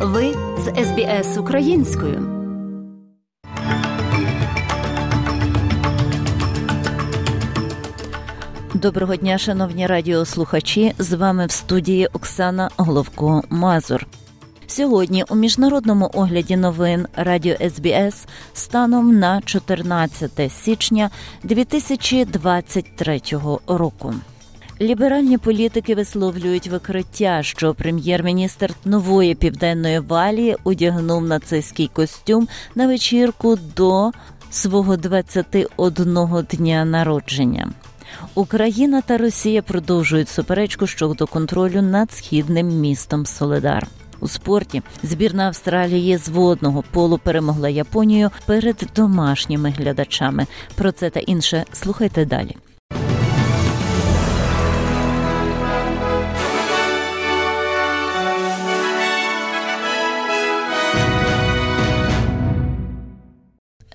Ви з СБС українською. Доброго дня, шановні радіослухачі. З вами в студії Оксана Головко Мазур. Сьогодні у міжнародному огляді новин Радіо СБС станом на 14 січня 2023 року. Ліберальні політики висловлюють викриття, що прем'єр-міністр нової південної валії одягнув нацистський костюм на вечірку до свого 21 дня народження. Україна та Росія продовжують суперечку щодо контролю над східним містом Соледар. У спорті збірна Австралії з водного полу перемогла Японію перед домашніми глядачами. Про це та інше слухайте далі.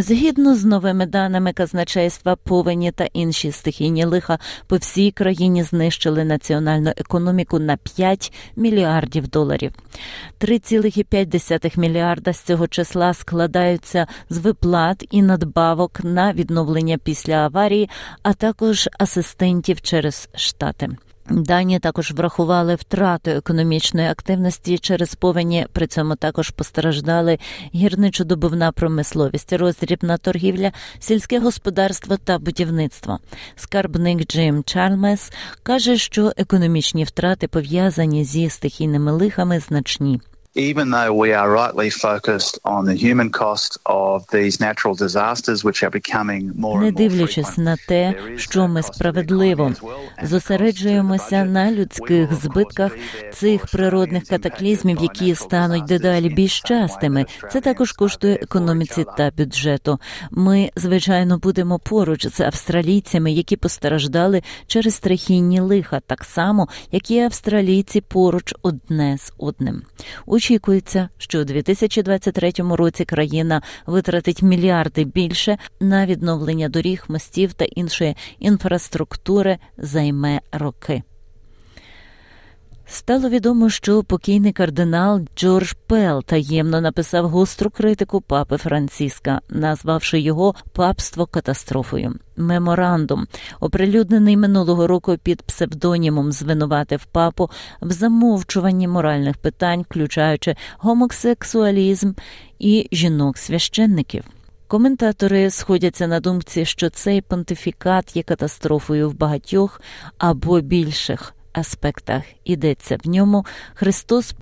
Згідно з новими даними казначейства, повені та інші стихійні лиха по всій країні знищили національну економіку на 5 мільярдів доларів. 3,5 мільярда з цього числа складаються з виплат і надбавок на відновлення після аварії, а також асистентів через штати. Дані також врахували втрату економічної активності через повені. При цьому також постраждали гірничодобувна промисловість, роздрібна торгівля, сільське господарство та будівництво. Скарбник Джим Чармес каже, що економічні втрати пов'язані зі стихійними лихами значні. Even though we are rightly focused on the human cost of these natural disasters, which are becoming more не дивлячись на те, що ми справедливо зосереджуємося на людських збитках цих природних катаклізмів, які стануть дедалі більш частими. Це також коштує економіці та бюджету. Ми звичайно будемо поруч з австралійцями, які постраждали через страхінні лиха, так само як і австралійці поруч одне з одним. Очікується, що у 2023 році країна витратить мільярди більше на відновлення доріг, мостів та іншої інфраструктури займе роки. Стало відомо, що покійний кардинал Джордж Пел таємно написав гостру критику папи Франциска, назвавши його папство катастрофою. Меморандум, оприлюднений минулого року під псевдонімом, звинуватив папу в замовчуванні моральних питань, включаючи гомосексуалізм і жінок священників. Коментатори сходяться на думці, що цей понтифікат є катастрофою в багатьох або більших аспектах. Ідеться в ньому Христос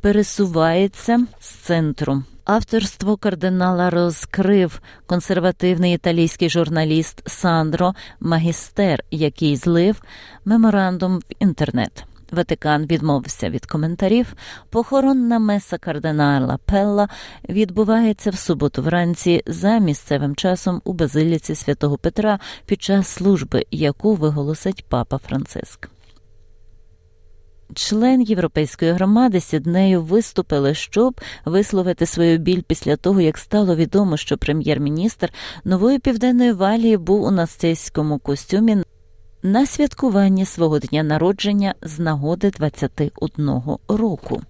пересувається з центру. Авторство кардинала розкрив консервативний італійський журналіст Сандро Магістер, який злив меморандум в інтернет. Ватикан відмовився від коментарів. Похоронна меса кардинала Пелла відбувається в суботу вранці за місцевим часом у базиліці святого Петра під час служби, яку виголосить папа Франциск. Член європейської громади Сіднею виступили, щоб висловити свою біль після того, як стало відомо, що прем'єр-міністр нової південної валії був у нацистському костюмі на святкуванні свого дня народження з нагоди 21 року.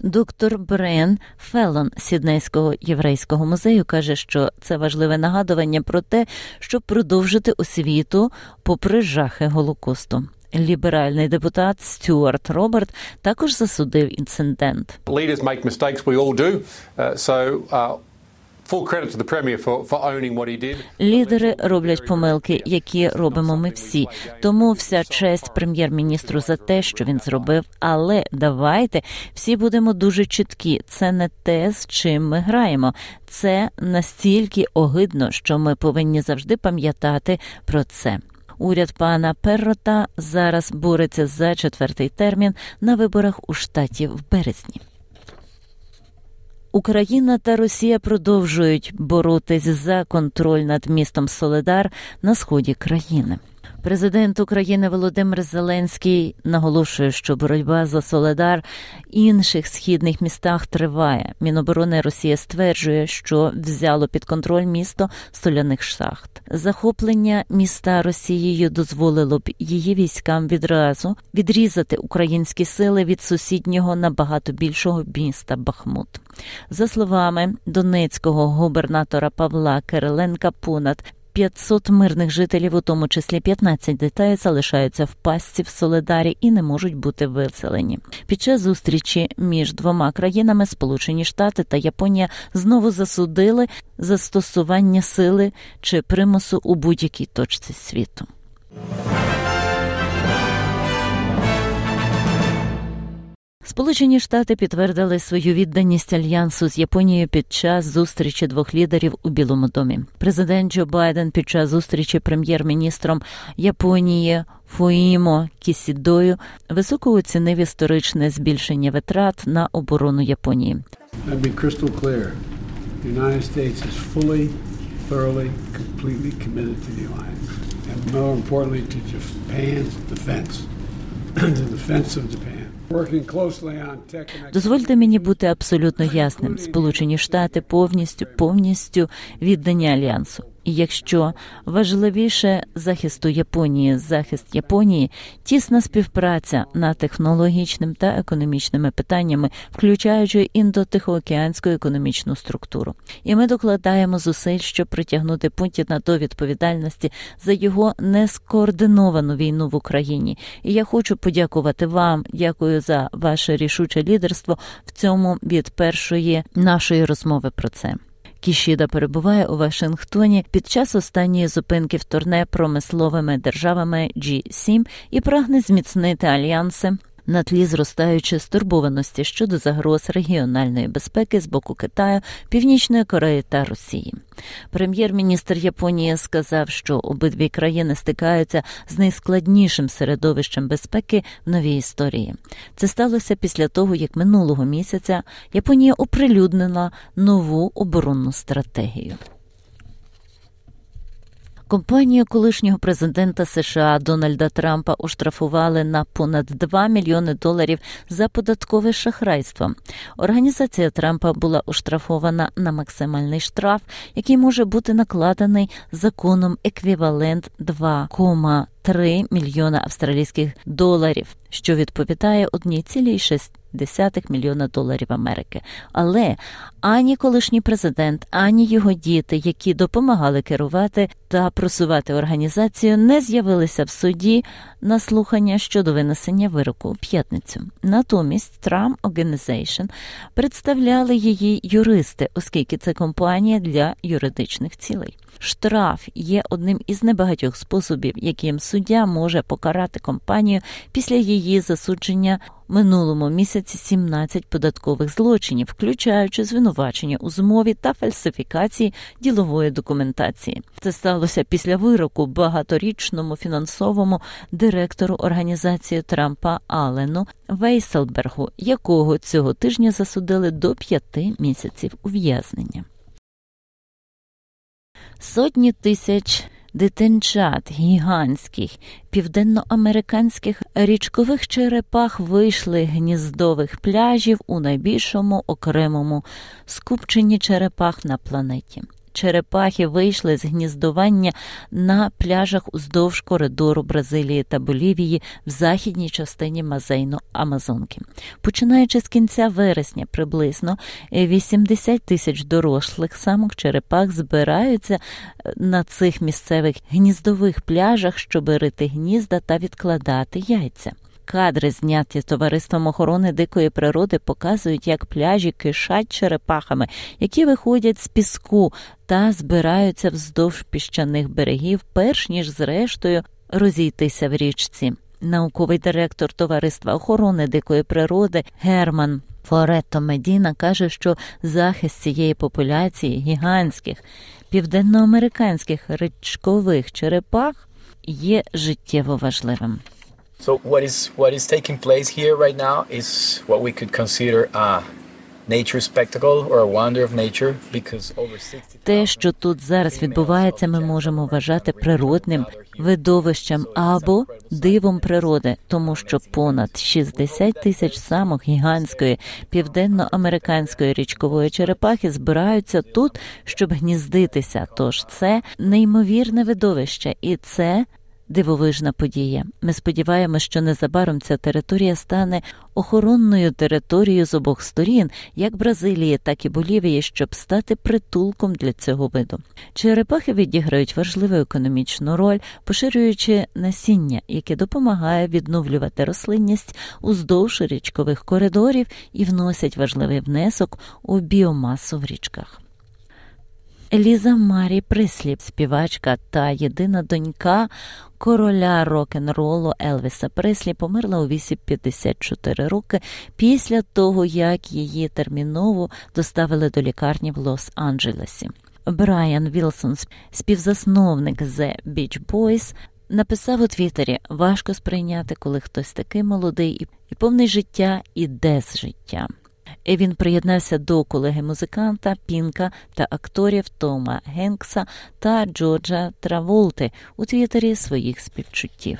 Доктор Брен Феллон Сіднейського єврейського музею каже, що це важливе нагадування про те, щоб продовжити освіту попри жахи Голокосту. Ліберальний депутат Стюарт Роберт також засудив інцидент. Leaders make mistakes, we all do. Uh, so, uh... Лідери роблять помилки, які робимо ми всі. Тому вся честь прем'єр-міністру за те, що він зробив. Але давайте всі будемо дуже чіткі. Це не те, з чим ми граємо. Це настільки огидно, що ми повинні завжди пам'ятати про це. Уряд пана Перрота зараз бореться за четвертий термін на виборах у штаті в березні. Україна та Росія продовжують боротись за контроль над містом Соледар на сході країни. Президент України Володимир Зеленський наголошує, що боротьба за Соледар інших східних містах триває. Міноборони Росія стверджує, що взяло під контроль місто соляних шахт. Захоплення міста Росією дозволило б її військам відразу відрізати українські сили від сусіднього набагато більшого міста Бахмут. За словами донецького губернатора Павла Кириленка, понад 500 мирних жителів, у тому числі 15 дітей, залишаються в пастці в Соледарі і не можуть бути виселені. Під час зустрічі між двома країнами Сполучені Штати та Японія знову засудили застосування сили чи примусу у будь-якій точці світу. Сполучені Штати підтвердили свою відданість альянсу з Японією під час зустрічі двох лідерів у Білому домі. Президент Джо Байден під час зустрічі прем'єр-міністром Японії Фуїмо Кісідою високо оцінив історичне збільшення витрат на оборону Японії. And Дозвольте мені бути абсолютно ясним. Сполучені Штати повністю повністю віддані альянсу. І якщо важливіше захисту Японії, захист Японії, тісна співпраця над технологічним та економічними питаннями, включаючи індотихоокеанську економічну структуру, і ми докладаємо зусиль, щоб притягнути Путіна до відповідальності за його нескоординовану війну в Україні. І я хочу подякувати вам. Дякую за ваше рішуче лідерство в цьому від першої нашої розмови про це. Кішіда перебуває у Вашингтоні під час останньої зупинки в турне промисловими державами G7 і прагне зміцнити альянси на тлі зростаючої стурбованості щодо загроз регіональної безпеки з боку Китаю, Північної Кореї та Росії. Прем'єр-міністр Японії сказав, що обидві країни стикаються з найскладнішим середовищем безпеки в новій історії. Це сталося після того, як минулого місяця Японія оприлюднила нову оборонну стратегію. Компанію колишнього президента США Дональда Трампа оштрафували на понад 2 мільйони доларів за податкове шахрайство. Організація Трампа була оштрафована на максимальний штраф, який може бути накладений законом еквівалент 2,3 3 мільйона австралійських доларів, що відповідає 1,6 мільйона доларів Америки. Але ані колишній президент, ані його діти, які допомагали керувати та просувати організацію, не з'явилися в суді на слухання щодо винесення вироку у п'ятницю. Натомість Trump Organization представляли її юристи, оскільки це компанія для юридичних цілей. Штраф є одним із небагатьох способів, яким суддя може покарати компанію після її засудження минулому місяці 17 податкових злочинів, включаючи звинувачення у змові та фальсифікації ділової документації. Це сталося після вироку багаторічному фінансовому директору організації Трампа Алену Вейселбергу, якого цього тижня засудили до п'яти місяців ув'язнення. Сотні тисяч дитинчат гігантських південноамериканських річкових черепах вийшли гніздових пляжів у найбільшому окремому скупченні черепах на планеті черепахи вийшли з гніздування на пляжах уздовж коридору Бразилії та Болівії в західній частині мазейну Амазонки. Починаючи з кінця вересня, приблизно 80 тисяч дорослих самок черепах збираються е, на цих місцевих гніздових пляжах, щоб рити гнізда та відкладати яйця. Кадри, зняті товариством охорони дикої природи, показують, як пляжі кишать черепахами, які виходять з піску та збираються вздовж піщаних берегів, перш ніж зрештою розійтися в річці. Науковий директор Товариства охорони дикої природи Герман Флоретто Медіна каже, що захист цієї популяції гігантських південноамериканських річкових черепах є життєво важливим. So what is what is taking place here right now is what we could consider a те, що тут зараз відбувається, ми можемо вважати природним видовищем або дивом природи, тому що понад 60 тисяч самок гігантської південноамериканської річкової черепахи збираються тут, щоб гніздитися. Тож це неймовірне видовище, і це дивовижна подія. Ми сподіваємося, що незабаром ця територія стане охоронною територією з обох сторін, як Бразилії, так і Болівії, щоб стати притулком для цього виду. Черепахи відіграють важливу економічну роль, поширюючи насіння, яке допомагає відновлювати рослинність уздовж річкових коридорів і вносять важливий внесок у біомасу в річках. Еліза Марі Присліп, співачка та єдина донька короля рок-н-ролу Елвіса Преслі, померла у вісі 54 роки після того, як її терміново доставили до лікарні в Лос-Анджелесі. Брайан Вілсон, співзасновник The Beach Boys, написав у Твіттері важко сприйняти, коли хтось такий молодий і повний життя іде з життя. Він приєднався до колеги музиканта, Пінка та акторів Тома Генкса та Джорджа Траволти у твіттері своїх співчуттів.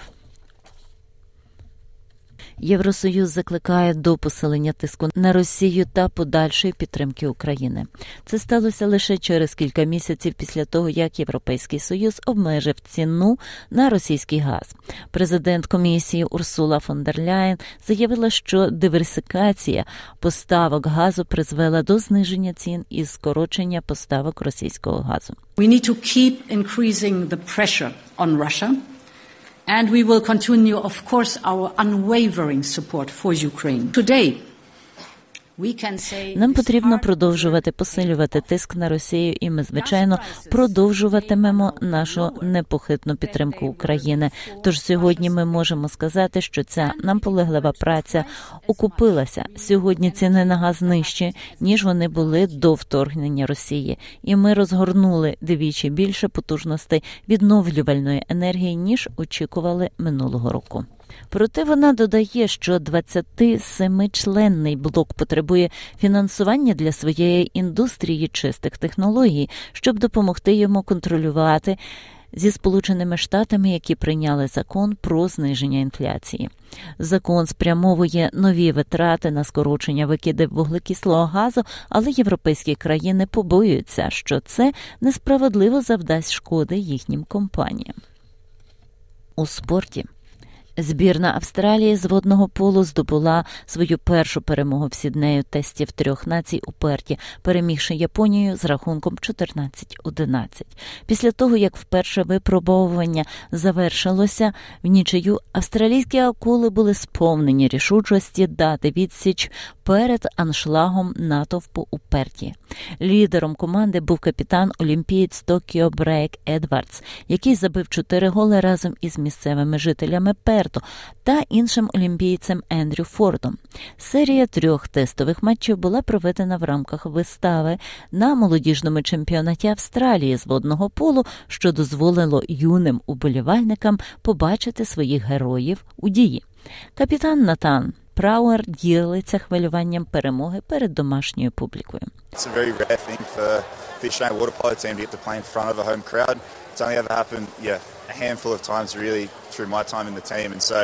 Євросоюз закликає до посилення тиску на Росію та подальшої підтримки України. Це сталося лише через кілька місяців після того, як Європейський Союз обмежив ціну на російський газ. Президент комісії Урсула фон дер Ляєн заявила, що диверсикація поставок газу призвела до зниження цін і скорочення поставок російського газу. We need to keep increasing the pressure on Russia. And we will continue, of course, our unwavering support for Ukraine. Today, нам потрібно продовжувати посилювати тиск на Росію, і ми, звичайно, продовжуватимемо нашу непохитну підтримку України. Тож сьогодні ми можемо сказати, що ця наполеглива праця окупилася. Сьогодні ціни на газ нижчі ніж вони були до вторгнення Росії, і ми розгорнули двічі більше потужностей відновлювальної енергії ніж очікували минулого року. Проте вона додає, що 27-членний блок потребує фінансування для своєї індустрії чистих технологій, щоб допомогти йому контролювати. Зі Сполученими Штатами, які прийняли закон про зниження інфляції, закон спрямовує нові витрати на скорочення викидів вуглекислого газу, але європейські країни побоюються, що це несправедливо завдасть шкоди їхнім компаніям у спорті. Збірна Австралії з водного полу здобула свою першу перемогу в сіднею тестів трьох націй у Перті, перемігши Японію з рахунком 14-11. Після того, як вперше випробовування завершилося в нічию, австралійські акули були сповнені рішучості дати відсіч перед аншлагом натовпу у Перті. Лідером команди був капітан олімпієць Токіо Брейк Едвардс, який забив чотири голи разом із місцевими жителями Перту та іншим олімпійцем Ендрю Фордом. Серія трьох тестових матчів була проведена в рамках вистави на молодіжному чемпіонаті Австралії з водного полу, що дозволило юним уболівальникам побачити своїх героїв у дії. Капітан Натан Прауер ділиться хвилюванням перемоги перед домашньою публікою. It's a handful of times really through my time in the team, and so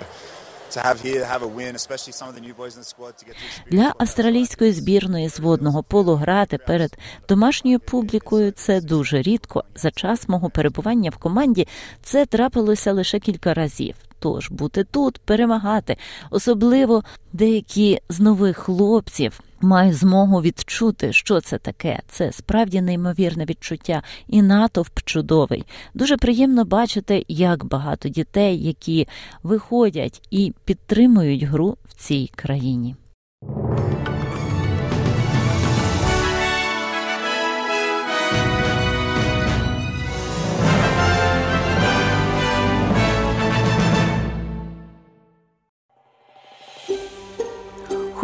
Для австралійської збірної з водного полу грати перед домашньою публікою це дуже рідко. За час мого перебування в команді це трапилося лише кілька разів. Тож бути тут, перемагати, особливо деякі з нових хлопців мають змогу відчути, що це таке. Це справді неймовірне відчуття, і натовп чудовий. Дуже приємно бачити, як багато дітей, які виходять і підтримують гру в цій країні.